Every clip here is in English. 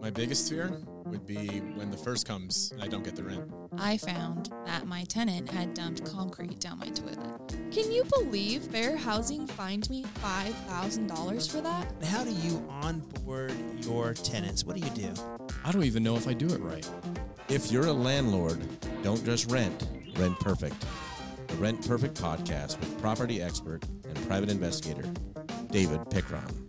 My biggest fear would be when the first comes and I don't get the rent. I found that my tenant had dumped concrete down my toilet. Can you believe Fair Housing fined me $5,000 for that? How do you onboard your tenants? What do you do? I don't even know if I do it right. If you're a landlord, don't just rent, rent perfect. The Rent Perfect podcast with property expert and private investigator, David Pickron.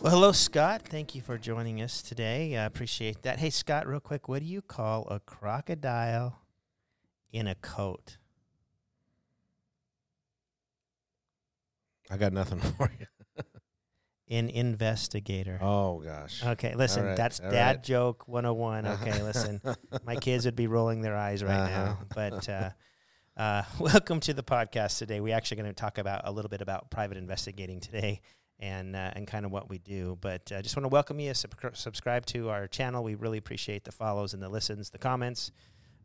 Well, hello, Scott. Thank you for joining us today. I appreciate that. Hey, Scott, real quick, what do you call a crocodile in a coat? I got nothing for you. An investigator. Oh gosh. Okay, listen, right, that's dad right. joke 101. Okay, listen, my kids would be rolling their eyes right Uh-huh. now. But uh, uh, welcome to the podcast today. We're actually going to talk about a little bit about private investigating today and uh, and kind of what we do. But I uh, just want to welcome you. Sub- subscribe to our channel. We really appreciate the follows and the listens, the comments.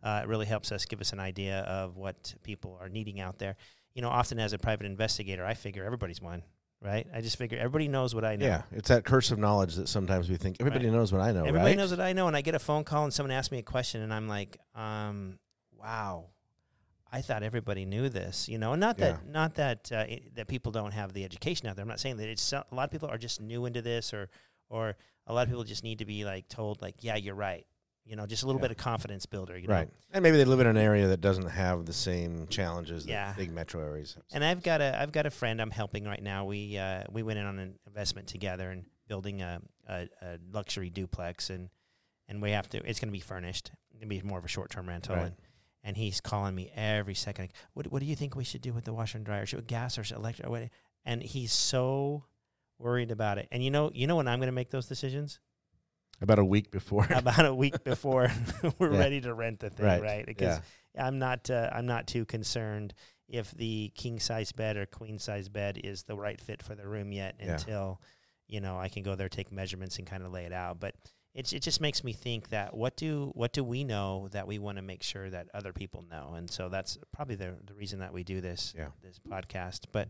Uh, it really helps us give us an idea of what people are needing out there. You know, often as a private investigator, I figure everybody's one, right? I just figure everybody knows what I know. Yeah, it's that curse of knowledge that sometimes we think everybody Right. knows what I know, right? Everybody right? knows what I know, and I get a phone call and someone asks me a question, and I'm like, um, "Wow, I thought everybody knew this." You know, not that not that uh, it, that people don't have the education out there. I'm not saying that it's a lot of people are just new into this, or or a lot of people just need to be like told, like, "Yeah, you're right." You know, just a little Yeah. bit of confidence builder. You know? Right. And maybe they live in an area that doesn't have the same challenges Yeah. that big metro areas have. And I've got a I've got a friend I'm helping right now. We uh, we went in on an investment together and building a, a, a luxury duplex and and we have to it's going to be furnished. To be more of a short term rental Right. and and he's calling me every second. Like, what what do you think we should do with the washer and dryer? Should we gas or should electric? Or? And he's so worried about it. And you know you know when I'm going to make those decisions About a week before. about a week before we're Yeah. ready to rent the thing, Right. right? Because I'm not uh, I'm not too concerned if the king size bed or queen size bed is the right fit for the room yet Yeah. until you know I can go there take measurements and kind of lay it out. But it's it just makes me think that what do what do we know that we want to make sure that other people know, and so that's probably the the reason that we do this Yeah. this podcast. But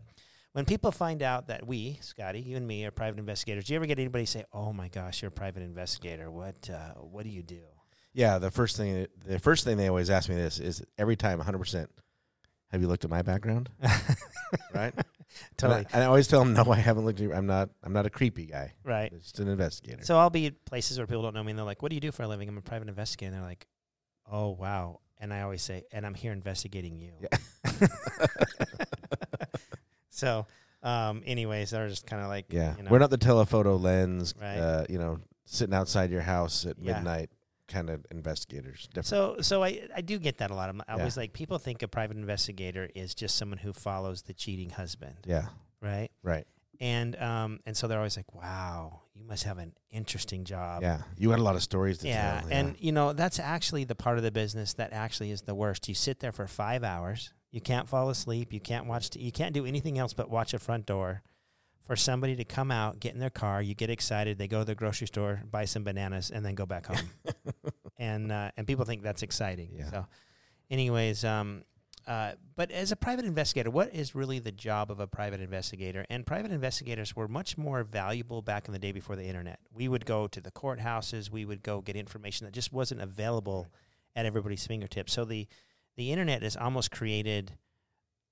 when people find out that we, Scotty, you and me, are private investigators, do you ever get anybody say, "Oh my gosh, you're a private investigator. What uh, what do you do?" yeah, the first thing the first thing they always ask me this is every time 100% have you looked at my background? right? Totally. And I, and I always tell them no, I haven't looked at your, I'm not I'm not a creepy guy. Right. I'm just an investigator. So I'll be at places where people don't know me and they're like, What do you do for a living? I'm a private investigator. And they're like, Oh, wow. And I always say, And I'm here investigating you. Yeah. so, um, anyways, they're just kind of like, yeah. you know, We're not the telephoto lens Right. uh, you know, sitting outside your house at Yeah. midnight kind of investigators. Different. So, so I, I do get that a lot. I'm I Yeah. always like, people think a private investigator is just someone who follows the cheating husband, yeah. right? Right. And, um, and so they're always like, wow, you must have an interesting job. yeah. You had a lot of stories to yeah, tell. and you know that's actually the part of the business that actually is the worst. You sit there for five hours, you can't fall asleep, you can't watch, t- you can't do anything else but watch a front door. For somebody to come out, get in their car, you get excited, they go to the grocery store, buy some bananas, and then go back home. and uh, and people think that's exciting. Yeah. So, anyways, um, uh, but as a private investigator, what is really the job of a private investigator? And private investigators were much more valuable back in the day before the internet. We would go to the courthouses, we would go get information that just wasn't available at everybody's fingertips. So the the internet has almost created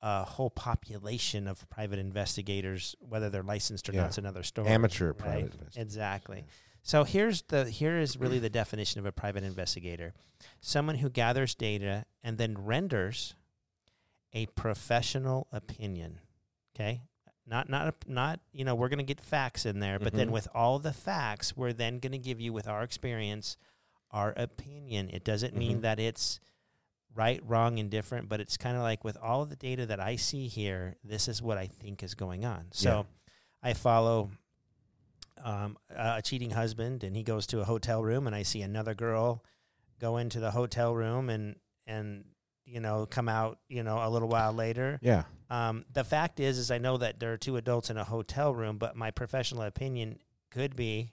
a whole population of private investigators, whether they're licensed or Yeah. not, it's another story. Amateur right? private investigator. Exactly. So here's the here is really the definition of a private investigator: someone who gathers data and then renders a professional opinion. Okay, not not a, not you know we're going to get facts in there, but then Mhm. with all the facts, we're then going to give you with our experience our opinion. It doesn't mean Mhm. that it's right, wrong, indifferent, but it's kind of like with all of the data that I see here, this is what I think is going on. So I follow um, a cheating husband, and he goes to a hotel room, and I see another girl go into the hotel room and and you know come out you know a little while later. Yeah. Um, the fact is, is I know that there are two adults in a hotel room, but my professional opinion could be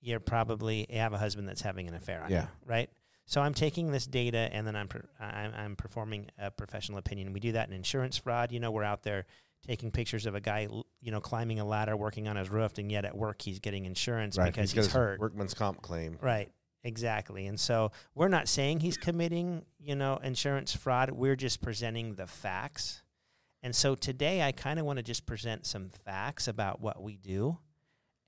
you're probably you have a husband that's having an affair on Yeah. you, right? So I'm taking this data and then I'm per, I'm, I'm performing a professional opinion. We do that in insurance fraud. You know, we're out there taking pictures of a guy, you know, climbing a ladder, working on his roof, and yet at work he's getting insurance because got he's hurt. Workman's comp claim. Right. Exactly. And so we're not saying he's committing, you know, insurance fraud. We're just presenting the facts. And so today I kind of want to just present some facts about what we do.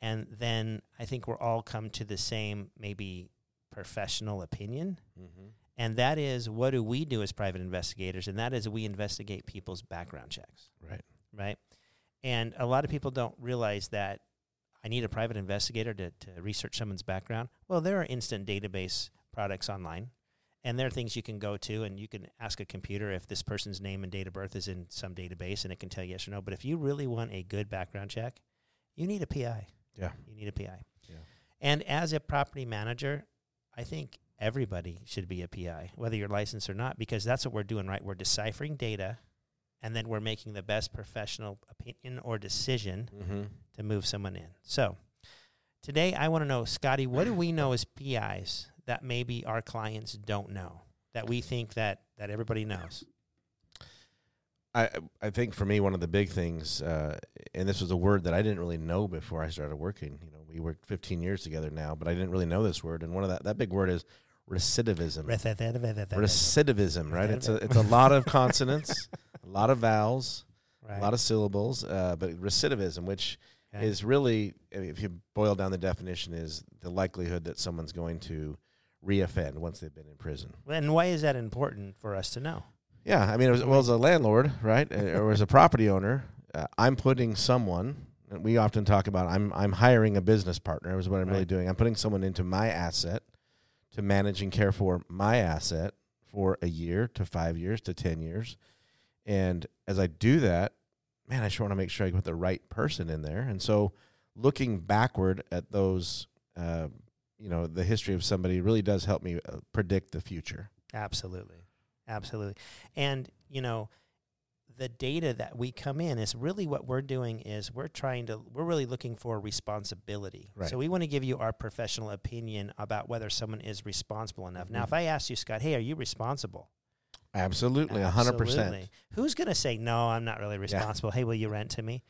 And then I think we're all come to the same maybe professional opinion. Mm-hmm. And that is what do we do as private investigators? And that is we investigate people's background checks Right. right? And a lot of people don't realize that I need a private investigator to, to research someone's background. Well, there are instant database products online, and there are things you can go to, and you can ask a computer if this person's name and date of birth is in some database, and it can tell yes or no. But if you really want a good background check, you need a PI. Yeah. You need a PI. Yeah. And as a property manager, I think everybody should be a PI, whether you're licensed or not, because that's what we're doing, right? We're deciphering data and then we're making the best professional opinion or decision Mm-hmm. to move someone in. So today I want to know, Scotty, what do we know as PIs that maybe our clients don't know that we think that that everybody knows? I I think for me one of the big things, uh, and this was a word that I didn't really know before I started working. You know, we worked 15 years together now, but I didn't really know this word. And one of that that big word is recidivism. Recidivism, right? It's a it's a lot of consonants, a lot of vowels, Right. a lot of syllables, uh, but recidivism, which Okay. is really, if you boil down the definition, is the likelihood that someone's going to reoffend once they've been in prison. and why is that important for us to know? Yeah, I mean, as well as a landlord, right, or as a property owner, uh, I'm putting someone. And we often talk about I'm I'm hiring a business partner. Is what I'm really doing. I'm putting someone into my asset to manage and care for my asset for a year to five years to ten years, and as I do that, man, I sure want to make sure I put the right person in there. And so, looking backward at those, uh, you know, the history of somebody really does help me uh, predict the future. Absolutely. Absolutely. And, you know, the data that we come in is really what we're doing is we're trying to we're really looking for responsibility. Right. So we want to give you our professional opinion about whether someone is responsible enough. Now, Mhm. if I ask you, Scott, hey, are you responsible? Absolutely, a hundred percent. Absolutely. Who's going to say no? I'm not really responsible. Hey, will you rent to me?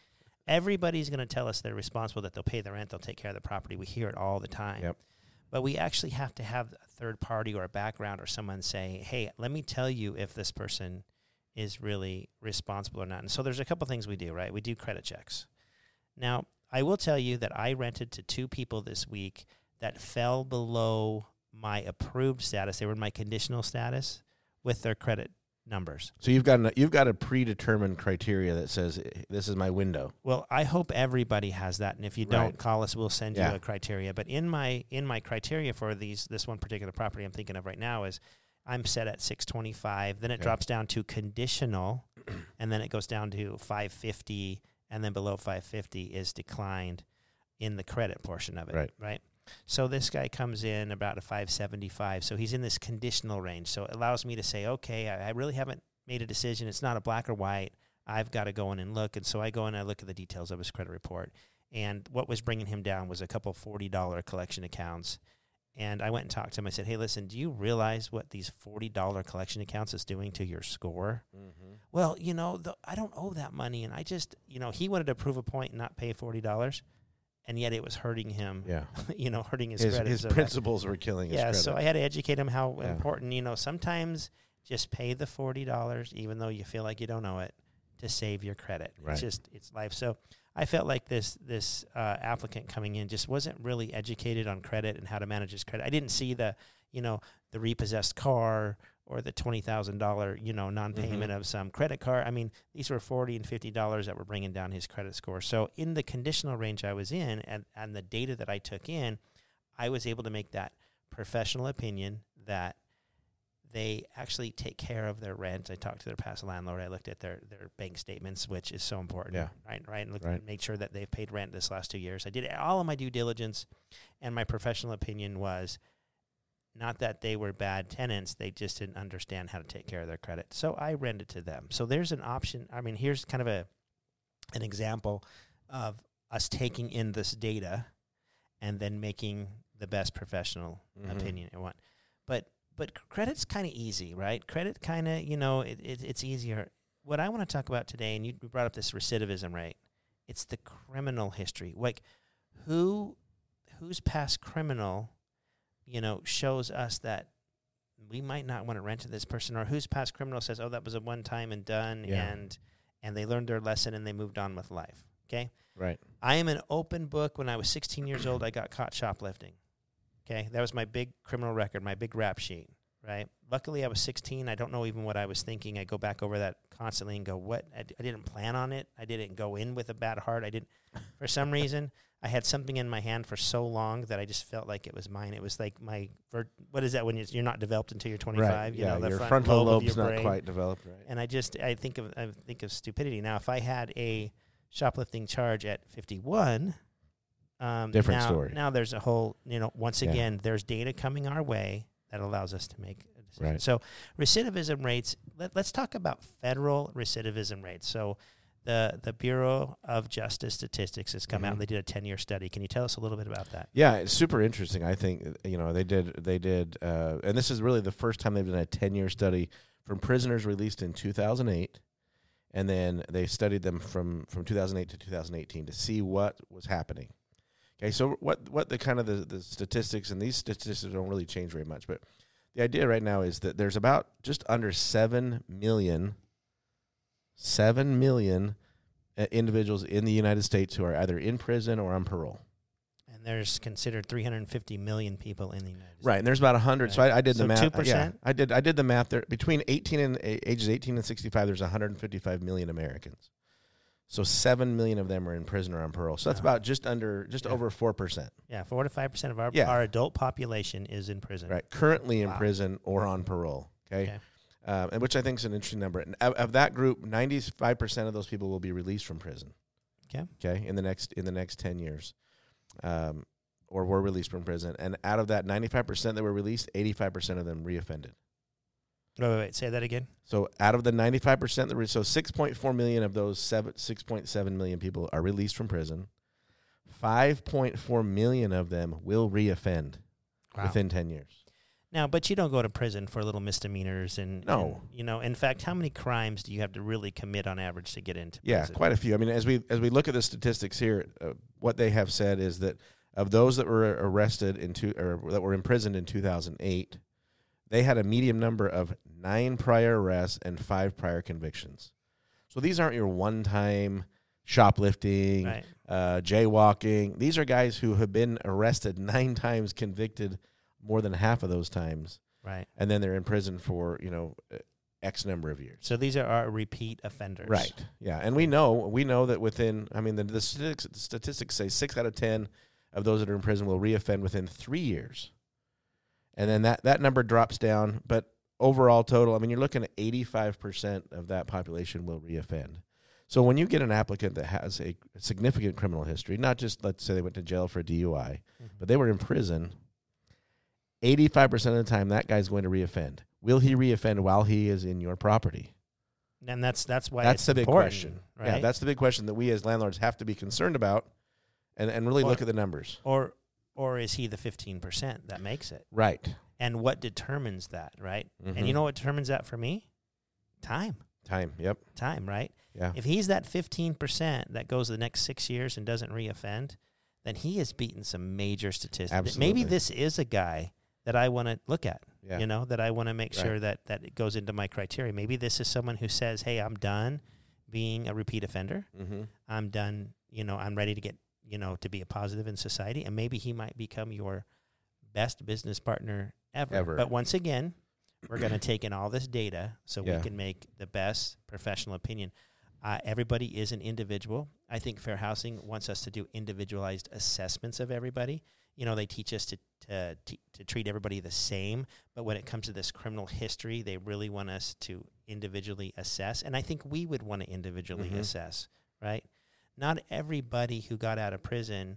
Everybody's going to tell us they're responsible, that they'll pay the rent, they'll take care of the property. We hear it all the time. Yep. But we actually have to have a third party or a background or someone say, "Hey, let me tell you if this person is really responsible or not." And so there's a couple things we do, right? We do credit checks. Now, I will tell you that I rented to two people this week that fell below my approved status. They were in my conditional status with their credit numbers. So you've got an, you've got a predetermined criteria that says eh, this is my window. Well, I hope everybody has that, and if you don't, call us. We'll send Yeah. you a criteria. But in my in my criteria for these this one particular property I'm thinking of right now is I'm set at 625. Then it Okay. drops down to conditional, and then it goes down to 550, and then below 550 is declined in the credit portion of it. Right. Right. So this guy comes in about a 575. So he's in this conditional range. So it allows me to say, okay, I, I really haven't made a decision. It's not a black or white. I've got to go in and look. And so I go in and I look at the details of his credit report. And what was bringing him down was a couple $40 collection accounts. And I went and talked to him. I said, hey, listen, do you realize what these $40 collection accounts is doing to your score? Mm-hmm. Well, you know, the, I don't owe that money. And I just, you know, he wanted to prove a point and not pay $40. And yet it was hurting him, Yeah, you know, hurting his, his credit. his So that- principles were killing his yeah, so I had to educate him how Yeah. important, you know, sometimes just pay the forty dollars, even though you feel like you don't know it, to save your credit. Right. It's just it's life. So I felt like this this uh, applicant coming in just wasn't really educated on credit and how to manage his credit. I didn't see the you know the repossessed car or the twenty thousand dollar you know non-payment of some credit card. I mean, these were forty and fifty dollars that were bringing down his credit score. So in the conditional range I was in, and and the data that I took in, I was able to make that professional opinion that they actually take care of their rent. I talked to their past landlord. I looked at their, their bank statements, which is so important. Yeah. Right. Right. And looked, Right. made sure that they've paid rent this last two years. I did all of my due diligence, and my professional opinion was not that they were bad tenants. They just didn't understand how to take care of their credit. So I rented to them. So there's an option. I mean, here's kind of a an example of us taking in this data and then making the best professional Mhm. opinion I want. But but credit's kind of easy, right? Credit kind of, you know, it, it, it's easier. What I want to talk about today, and you brought up this recidivism rate, it's the criminal history. Like, who, whose past criminal, you know, shows us that we might not want to rent to this person, or whose past criminal says, "Oh, that was a one time and done," Yeah. and and they learned their lesson and they moved on with life. Okay, Right. I am an open book. When I was 16 years old, I got caught shoplifting. Okay, that was my big criminal record, my big rap sheet. Right. Luckily, I was 16. I don't know even what I was thinking. I go back over that constantly and go, "What? I, d- I didn't plan on it. I didn't go in with a bad heart. I didn't. For some reason, I had something in my hand for so long that I just felt like it was mine. It was like my ver- what is that when you're, not developed until you're 25? Right. You yeah, know, the your front frontal lobe lobe's your not brain. quite developed, right? And I just I think of I think of stupidity. Now, if I had a shoplifting charge at 51, um, Different now, story. Now there's a whole you know once Yeah. again there's data coming our way that allows us to make a decision. Right. So recidivism rates. Let, let's talk about federal recidivism rates. So. The, the Bureau of Justice Statistics has come out Mhm. and they did a 10 year study. Can you tell us a little bit about that? Yeah, it's super interesting. I think you know they did they did, uh, and this is really the first time they've done a ten year study from prisoners released in two thousand eight, and then they studied them from from two thousand eight to two thousand eighteen to see what was happening. Okay, so what what the kind of the, the statistics and these statistics don't really change very much, but the idea right now is that there's about just under seven million, seven million uh, individuals in the United States who are either in prison or on parole. And there's considered 350 million people in the United States. Right, and there's about hundred. So I, I did So the math. 2%? Yeah, I did. I did the math. There between eighteen and a- ages eighteen and sixty five, there's 155 million Americans. So seven million of them are in prison or on parole. So that's Uh-huh. about just under, just Yeah. over four percent. Yeah, four to five percent of our Yeah. our adult population is in prison. Right, currently in prison or on parole. Okay, Okay. Um, and which I think is an interesting number. And of, of that group, 95 percent of those people will be released from prison. Okay. Okay, in the next in the next 10 years, um, or were released from prison. And out of that 95 percent that were released, 85 percent of them reoffended. Wait, wait, wait. Say that again. So out of the 95% that were, so 6.4 million of those seven, 6.7 million people are released from prison. 5.4 million of them will reoffend Wow. within 10 years. Now, but you don't go to prison for little misdemeanors and No. and, you know, in fact, how many crimes do you have to really commit on average to get into Yeah, prison? quite a few. I mean, as we as we look at the statistics here, uh, what they have said is that of those that were arrested in two, or that were imprisoned in 2008, they had a medium number of nine prior arrests and five prior convictions. So these aren't your one-time shoplifting, Right. uh, jaywalking. These are guys who have been arrested nine times, convicted more than half of those times, Right. and then they're in prison for you know uh, X number of years. So these are our repeat offenders. Right. Yeah, and we know we know that within I mean the, the statistics, the statistics say six out of ten of those that are in prison will reoffend within three years, and then that that number drops down. But overall total, I mean, you're looking at eighty five percent of that population will reoffend. So when you get an applicant that has a significant criminal history, not just let's say they went to jail for a DUI, Mhm. but they were in prison. Eighty-five percent of the time, that guy's going to reoffend. Will he reoffend while he is in your property? And that's that's why that's the big question. right? Yeah, that's the big question that we as landlords have to be concerned about, and and really Or- look at the numbers. or or is he the 15% that makes it? Right. And what determines that, right? And Mhm. you know what determines that for me? Time. Time. Yep. Time, right? Yeah. If he's that 15% that goes the next six years and doesn't reoffend, then he has beaten some major statistics. Absolutely. Maybe this is a guy that I want to look at, Yeah. you know, that I want to make Right. sure that, that it goes into my criteria. Maybe this is someone who says, hey, I'm done being a repeat offender. Mm-hmm. I'm done, you know, I'm ready to get, you know, to be a positive in society. And maybe he might become your best business partner ever. Ever. But once again, we're going to take in all this data so Yeah. we can make the best professional opinion. Uh, everybody is an individual. I think Fair Housing wants us to do individualized assessments of everybody. You know, they teach us to, to, to, treat everybody the same, but when it comes to this criminal history, they really want us to individually assess. And I think we would want to individually Mhm. assess, right? Not everybody who got out of prison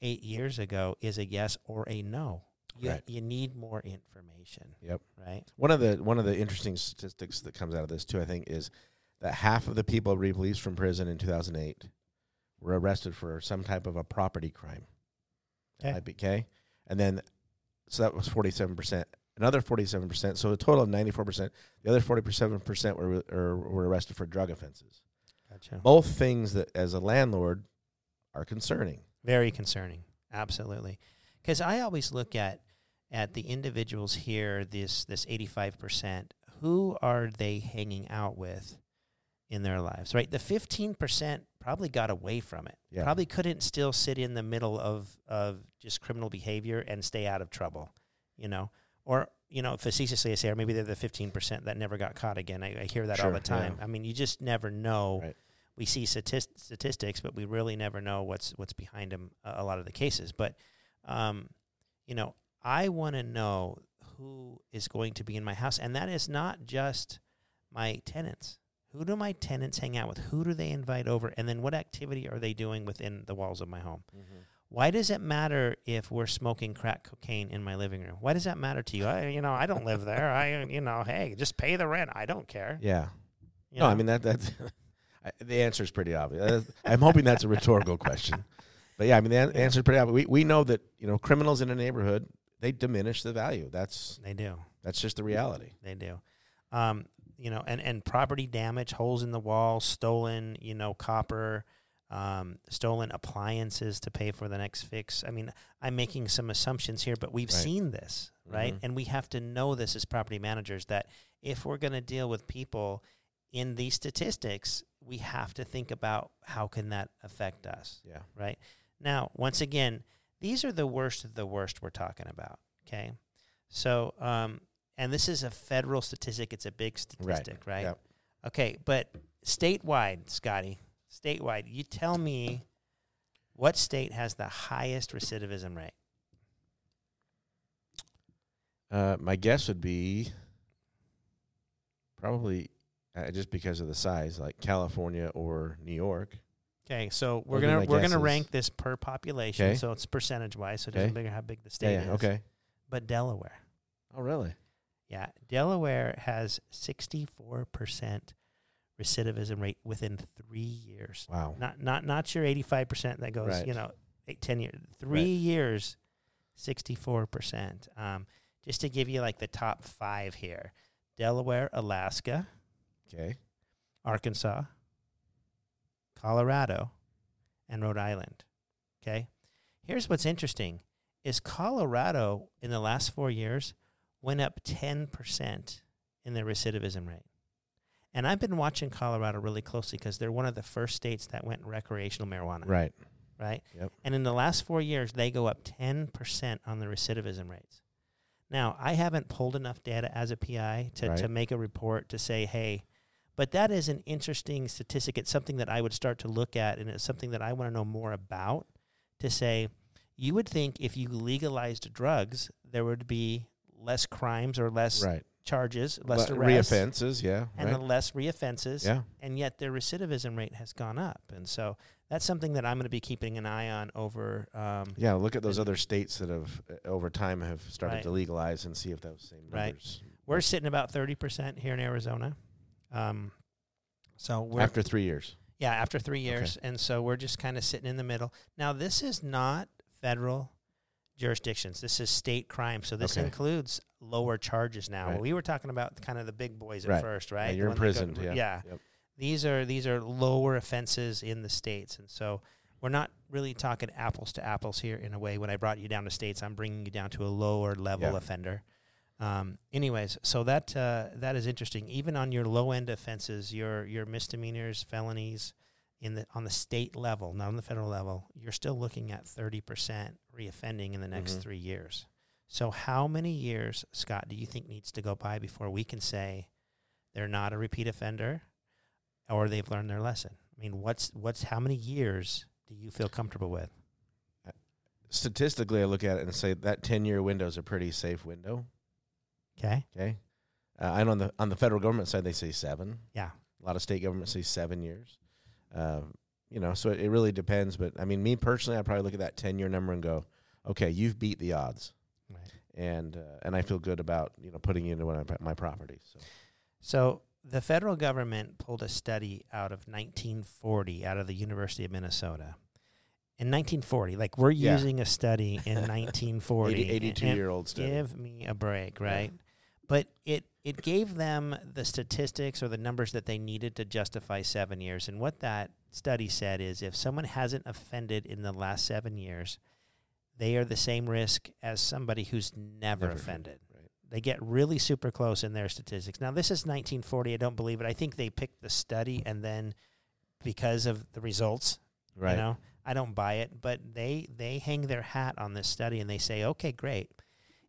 eight years ago is a yes or a no. You, Right. you need more information, Yep. right? One of the one of the interesting statistics that comes out of this too, I think, is that half of the people released from prison in 2008 were arrested for some type of a property crime. Okay. IPK, and then so that was 47 percent. another 47%. So a total of 94%. The other 47% were, or, were arrested for drug offenses. Gotcha. Both things that, as a landlord, are concerning. Very concerning. Absolutely. Because I always look at at the individuals here, this this eighty five percent. Who are they hanging out with in their lives? Right. The fifteen percent probably got away from it. Yeah. Probably couldn't still sit in the middle of of just criminal behavior and stay out of trouble. You know, or you know, facetiously I say, or maybe they're the fifteen percent that never got caught again. I, I hear that all the time. yeah. I mean, you just never know. Right. We see statist- statistics, but we really never know what's what's behind them. A, a lot of the cases, but um, you know, I want to know who is going to be in my house, and that is not just my tenants. Who do my tenants hang out with? Who do they invite over? And then what activity are they doing within the walls of my home? Why does it matter if we're smoking crack cocaine in my living room? Why does that matter to you? I, you know, I don't live there. I, you know, hey, just pay the rent. I don't care. Yeah. You no, I mean that that's the answer is pretty obvious. Uh, I'm hoping that's a rhetorical question, but yeah, I mean the an- answer is pretty obvious. We we know that you know criminals in a neighborhood they diminish the value. That's they do. that's just the reality. They do. Um, you know, and, and property damage, holes in the wall, stolen, you know, copper, um, stolen appliances to pay for the next fix. I mean, I'm making some assumptions here, but we've Right. seen this, right? Mhm. And we have to know this as property managers that if we're going to deal with people in these statistics, we have to think about how can that affect us Yeah. right? Now, once again, these are the worst of the worst we're talking about. Okay, so um, and this is a federal statistic; it's a big statistic, right? Yep. Okay, but statewide, Scotty, statewide, you tell me what state has the highest recidivism rate? Uh, my guess would be probably uh, just because of the size, like California or New York. Okay, so we're Those gonna we're gonna rank this per population, Okay. so it's percentage wise, so it doesn't matter how big the state Yeah, yeah. is. Okay. but Delaware. Oh, really? Yeah, Delaware has 64% recidivism rate within 3 years. Wow. Not not not your 85% that goes, Right. you know, eight, 10 years. 3 Right. years 64%. Um just to give you like the top 5 here. Delaware, Alaska, Okay. Arkansas, Colorado, and Rhode Island. Okay? Here's what's interesting is Colorado in the last 4 years went up 10% in their recidivism rate. And I've been watching Colorado really closely because they're one of the first states that went recreational marijuana, Right. right? Yep. And in the last 4 years they go up 10% on the recidivism rates. Now, I haven't pulled enough data as a PI to, to make a report to say, hey, but that is an interesting statistic. It's something that I would start to look at, and it's something that I want to know more about. To say, you would think if you legalized drugs, there would be less crimes or less Right. charges, less Le- arrests, reoffenses. Yeah. and right. the less reoffenses. yeah. And yet their recidivism rate has gone up, and so that's something that I'm going to be keeping an eye on over. Um, Yeah. Look at those other states that have uh, over time have started Right. to legalize and see if those same Right. numbers We're sitting about thirty percent here in Arizona. Um, so we're after three years. Yeah, after three years. And so we're just kind of sitting in the middle. Now, this is not federal jurisdictions. This is state crime. So this Okay. includes lower charges now. Right. We were talking about kind of the big boys at Right. first, right? The you're go- imprisoned. yeah. yeah. Yep. These are these are lower offenses in the states. And so we're not really talking apples to apples here in a way. When I brought you down to states, I'm bringing you down to a lower level Yeah. offender. Um, anyways, so that uh, that is interesting. Even on your low end offenses, your your misdemeanors, felonies, in the on the state level, not on the federal level, you're still looking at thirty percent reoffending in the next Mhm. three years. So, how many years, Scott, do you think needs to go by before we can say they're not a repeat offender, or they've learned their lesson? I mean, what's what's how many years do you feel comfortable with? Statistically, I look at it and say that ten year window is a pretty safe window. Okay, Okay. Uh, and on the on the federal government side, they say seven. yeah, A lot of state governments say seven years. Um, you know, so it, it really depends. But I mean, me personally, I probably look at that ten year number and go, okay, you've beat the odds, right. and uh, and I feel good about you know putting you into one of my, my properties. So So the federal government pulled a study out of 1940 out of the University of Minnesota. in 1940. Like we're Yeah. using a study in 1940. 80, 82 and year old study. Give me a break, right? But it it gave them the statistics or the numbers that they needed to justify seven years. And what that study said is if someone hasn't offended in the last seven years, they are the same risk as somebody who's never, Never offended. right. They get really super close in their statistics. Now, this is 1940. I don't believe it. I think they picked the study and then because of the results, Right. you know, I don't buy it, but they they hang their hat on this study and they say, okay, great.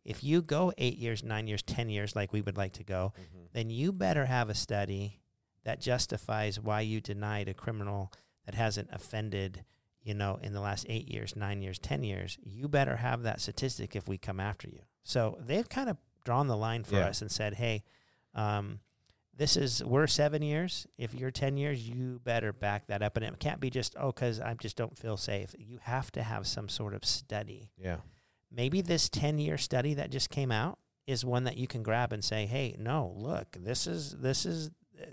If you go eight years, nine years, ten years, like we would like to go, Mhm. then you better have a study that justifies why you denied a criminal that hasn't offended, you know, in the last eight years, nine years, ten years. You better have that statistic if we come after you. So they've kind of drawn the line for Yeah. us and said, hey, um, this is we're seven years. If you're ten years, you better back that up, and it can't be just oh, because I just don't feel safe. You have to have some sort of study. Yeah. Maybe this ten year study that just came out is one that you can grab and say, hey, no, look, this is this is. uh,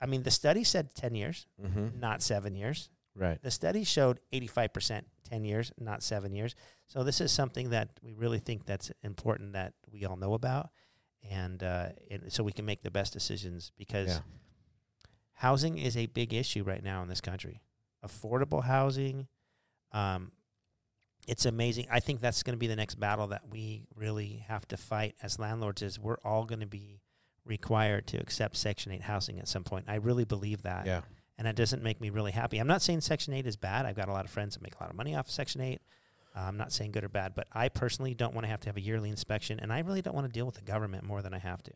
I mean, the study said ten years, Mm-hmm. not seven years. Right. The study showed 85% 10 years, not 7 years. So this is something that we really think that's important that we all know about and uh, it, so we can make the best decisions because Yeah. housing is a big issue right now in this country. Affordable housing um, it's amazing. I think that's going to be the next battle that we really have to fight as landlords is we're all going to be required to accept section 8 housing at some point. I really believe that Yeah. and that doesn't make me really happy. I'm not saying Section 8 is bad. I've got a lot of friends that make a lot of money off of Section 8. Uh, I'm not saying good or bad, but I personally don't want to have to have a yearly inspection, and I really don't want to deal with the government more than I have to.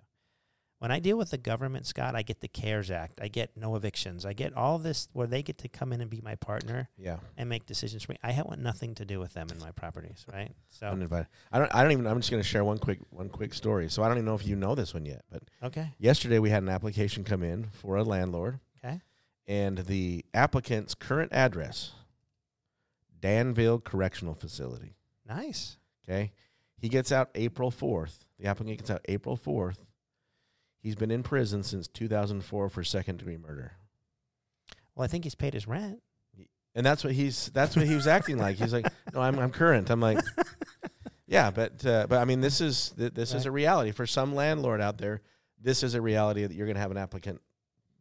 When I deal with the government, Scott, I get the CARES Act. I get no evictions. I get all this where they get to come in and be my partner Yeah. and make decisions for me. I want nothing to do with them in my properties, right? So, Uninvited. I don't. I don't even. I'm just going to share one quick one quick story. So I don't even know if you know this one yet, but okay. yesterday we had an application come in for a landlord, Okay. and the applicant's current address, Danville Correctional Facility. Nice. Okay, he gets out April fourth. The applicant gets out April fourth. He's been in prison since 2004 for second degree murder. Well, I think he's paid his rent. And that's what he's that's what he was acting like. He's like, "No, I'm I'm current." I'm like, "Yeah, but uh, but I mean, this is th- this is a reality for some landlord out there. This is a reality that you're going to have an applicant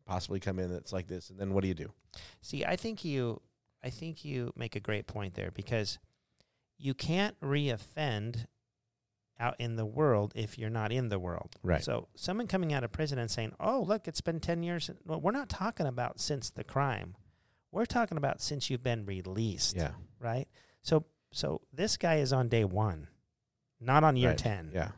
possibly come in that's like this, and then what do you do? See, I think you I think you make a great point there because you can't reoffend out in the world if you're not in the world. Right. So someone coming out of prison and saying, "Oh, look, it's been 10 years." Well, we're not talking about since the crime. We're talking about since you've been released, Yeah, right? So so this guy is on day 1, not on year Right. 10 yeah,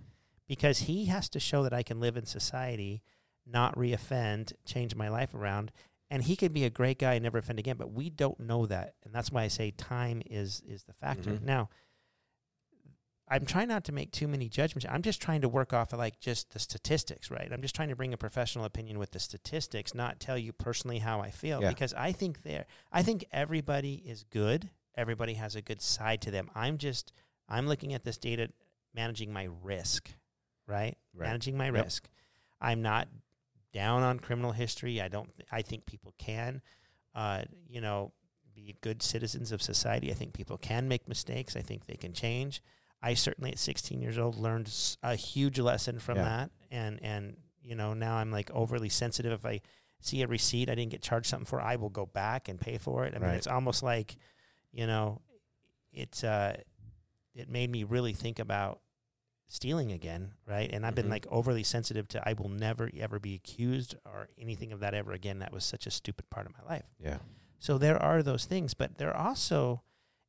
because he has to show that I can live in society, not reoffend, change my life around, and he could be a great guy and never offend again. But we don't know that, and that's why I say time is is the factor. Mhm. Now, I'm trying not to make too many judgments. I'm just trying to work off of like just the statistics, right? I'm just trying to bring a professional opinion with the statistics, not tell you personally how I feel, Yeah. because I think there, I think everybody is good. Everybody has a good side to them. I'm just, I'm looking at this data, managing my risk, right? Right. Managing my Yep. risk. I'm not down on criminal history. I don't. I think people can, uh, you know, be good citizens of society. I think people can make mistakes. I think they can change. I certainly at 16 years old learned a huge lesson from Yeah. that, and and you know now I'm like overly sensitive. If I see a receipt I didn't get charged something for, I will go back and pay for it. I mean, it's almost like, you know, it's uh, it made me really think about stealing again, right? And I've been Mhm. like overly sensitive to I will never ever be accused or anything of that ever again. That was such a stupid part of my life. yeah, So there are those things, but there are also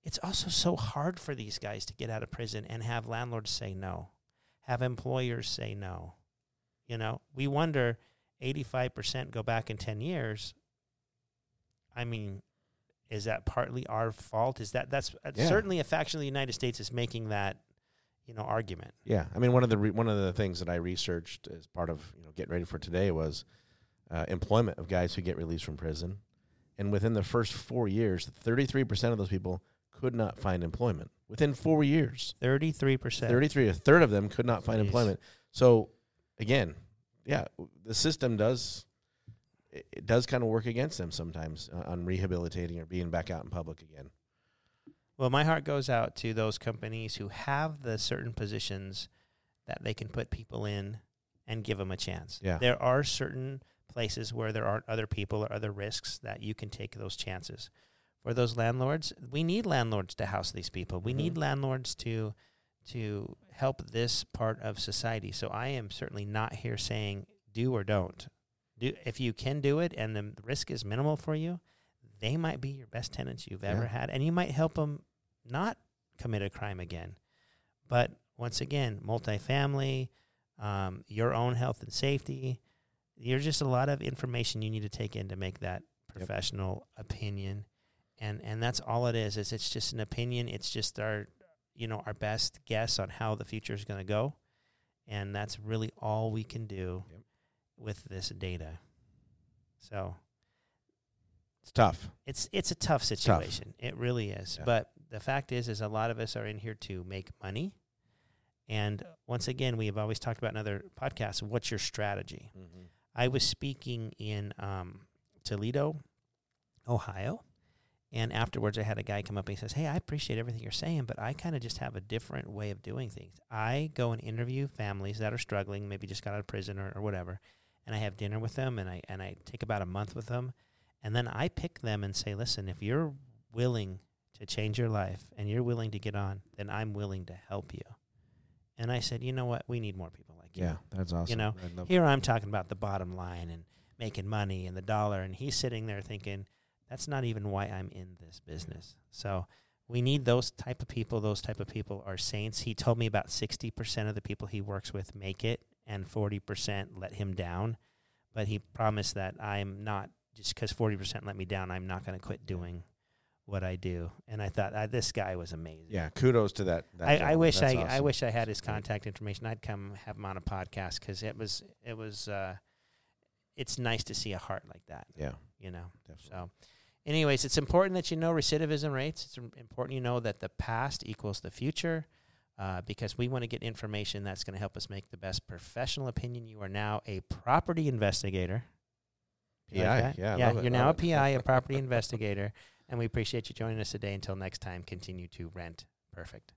it's also so hard for these guys to get out of prison and have landlords say no, have employers say no. You know, we wonder 85% go back in 10 years. I mean, is that partly our fault? Is that that's uh, Yeah. certainly a faction of the United States is making that, you know, argument. yeah. I mean, one of the re- one of the things that I researched as part of you know getting ready for today was uh, employment of guys who get released from prison, and within the first four years, 33 percent of those people could not find employment within four years. 33%. 33 a third of them could not find Jeez. employment so again yeah the system does it, does kind of work against them sometimes uh, on rehabilitating or being back out in public again Well, my heart goes out to those companies who have the certain positions that they can put people in and give them a chance. Yeah. There are certain places where there aren't other people or other risks that you can take those chances. For those landlords, we need landlords to house these people. We Mhm. need landlords to to help this part of society. So I am certainly not here saying do or don't. Do if you can do it and the risk is minimal for you, they might be your best tenants you've ever had and you might help them not commit a crime again. But once again, multifamily, um, your own health and safety, there's just a lot of information you need to take in to make that professional opinion. And and that's all it is. Is it's just an opinion. It's just our you know, our best guess on how the future is going to go. And that's really all we can do Yep. with this data. So It's tough. it's it's a tough tough. situation. It really is. Yeah. But the fact is, is a lot of us are in here to make money. And once again, we have always talked about in other podcasts. What's your strategy? I was speaking in um, Toledo, Ohio, and afterwards I had a guy come up and he says, "Hey, I appreciate everything you're saying, but I kind of just have a different way of doing things. I go and interview families that are struggling, maybe just got out of prison or, or whatever, and I have dinner with them, and I and I take about a month with them, and then I pick them and say, listen, if you're willing to change your life and you're willing to get on, then I'm willing to help you." And I said, "You know what? We need more people like you." Yeah, that's awesome. You know, Here I'm talking about the bottom line and making money and the dollar, and he's sitting there thinking, that's not even why I'm in this business. So we need those type of people. Those type of people are saints. He told me about 60% of the people he works with make it and 40% let him down. But he promised that I'm not, just because 40% let me down, I'm not going to quit doing what I do. And I thought, uh, this guy was amazing. yeah, kudos to that. that I, I wish That's I, I wish I had his contact information. I'd come have him on a podcast because it was it was uh, it's nice to see a heart like that. Yeah, You know. definitely. So, anyways, it's important that you know recidivism rates. It's important you know that the past equals the future. Uh, because we want to get information that's going to help us make the best professional opinion. You are now a property investigator. PI, like yeah. Yeah, you're now a. PI, a property investigator, and we appreciate you joining us today. Until next time, continue to rent perfect.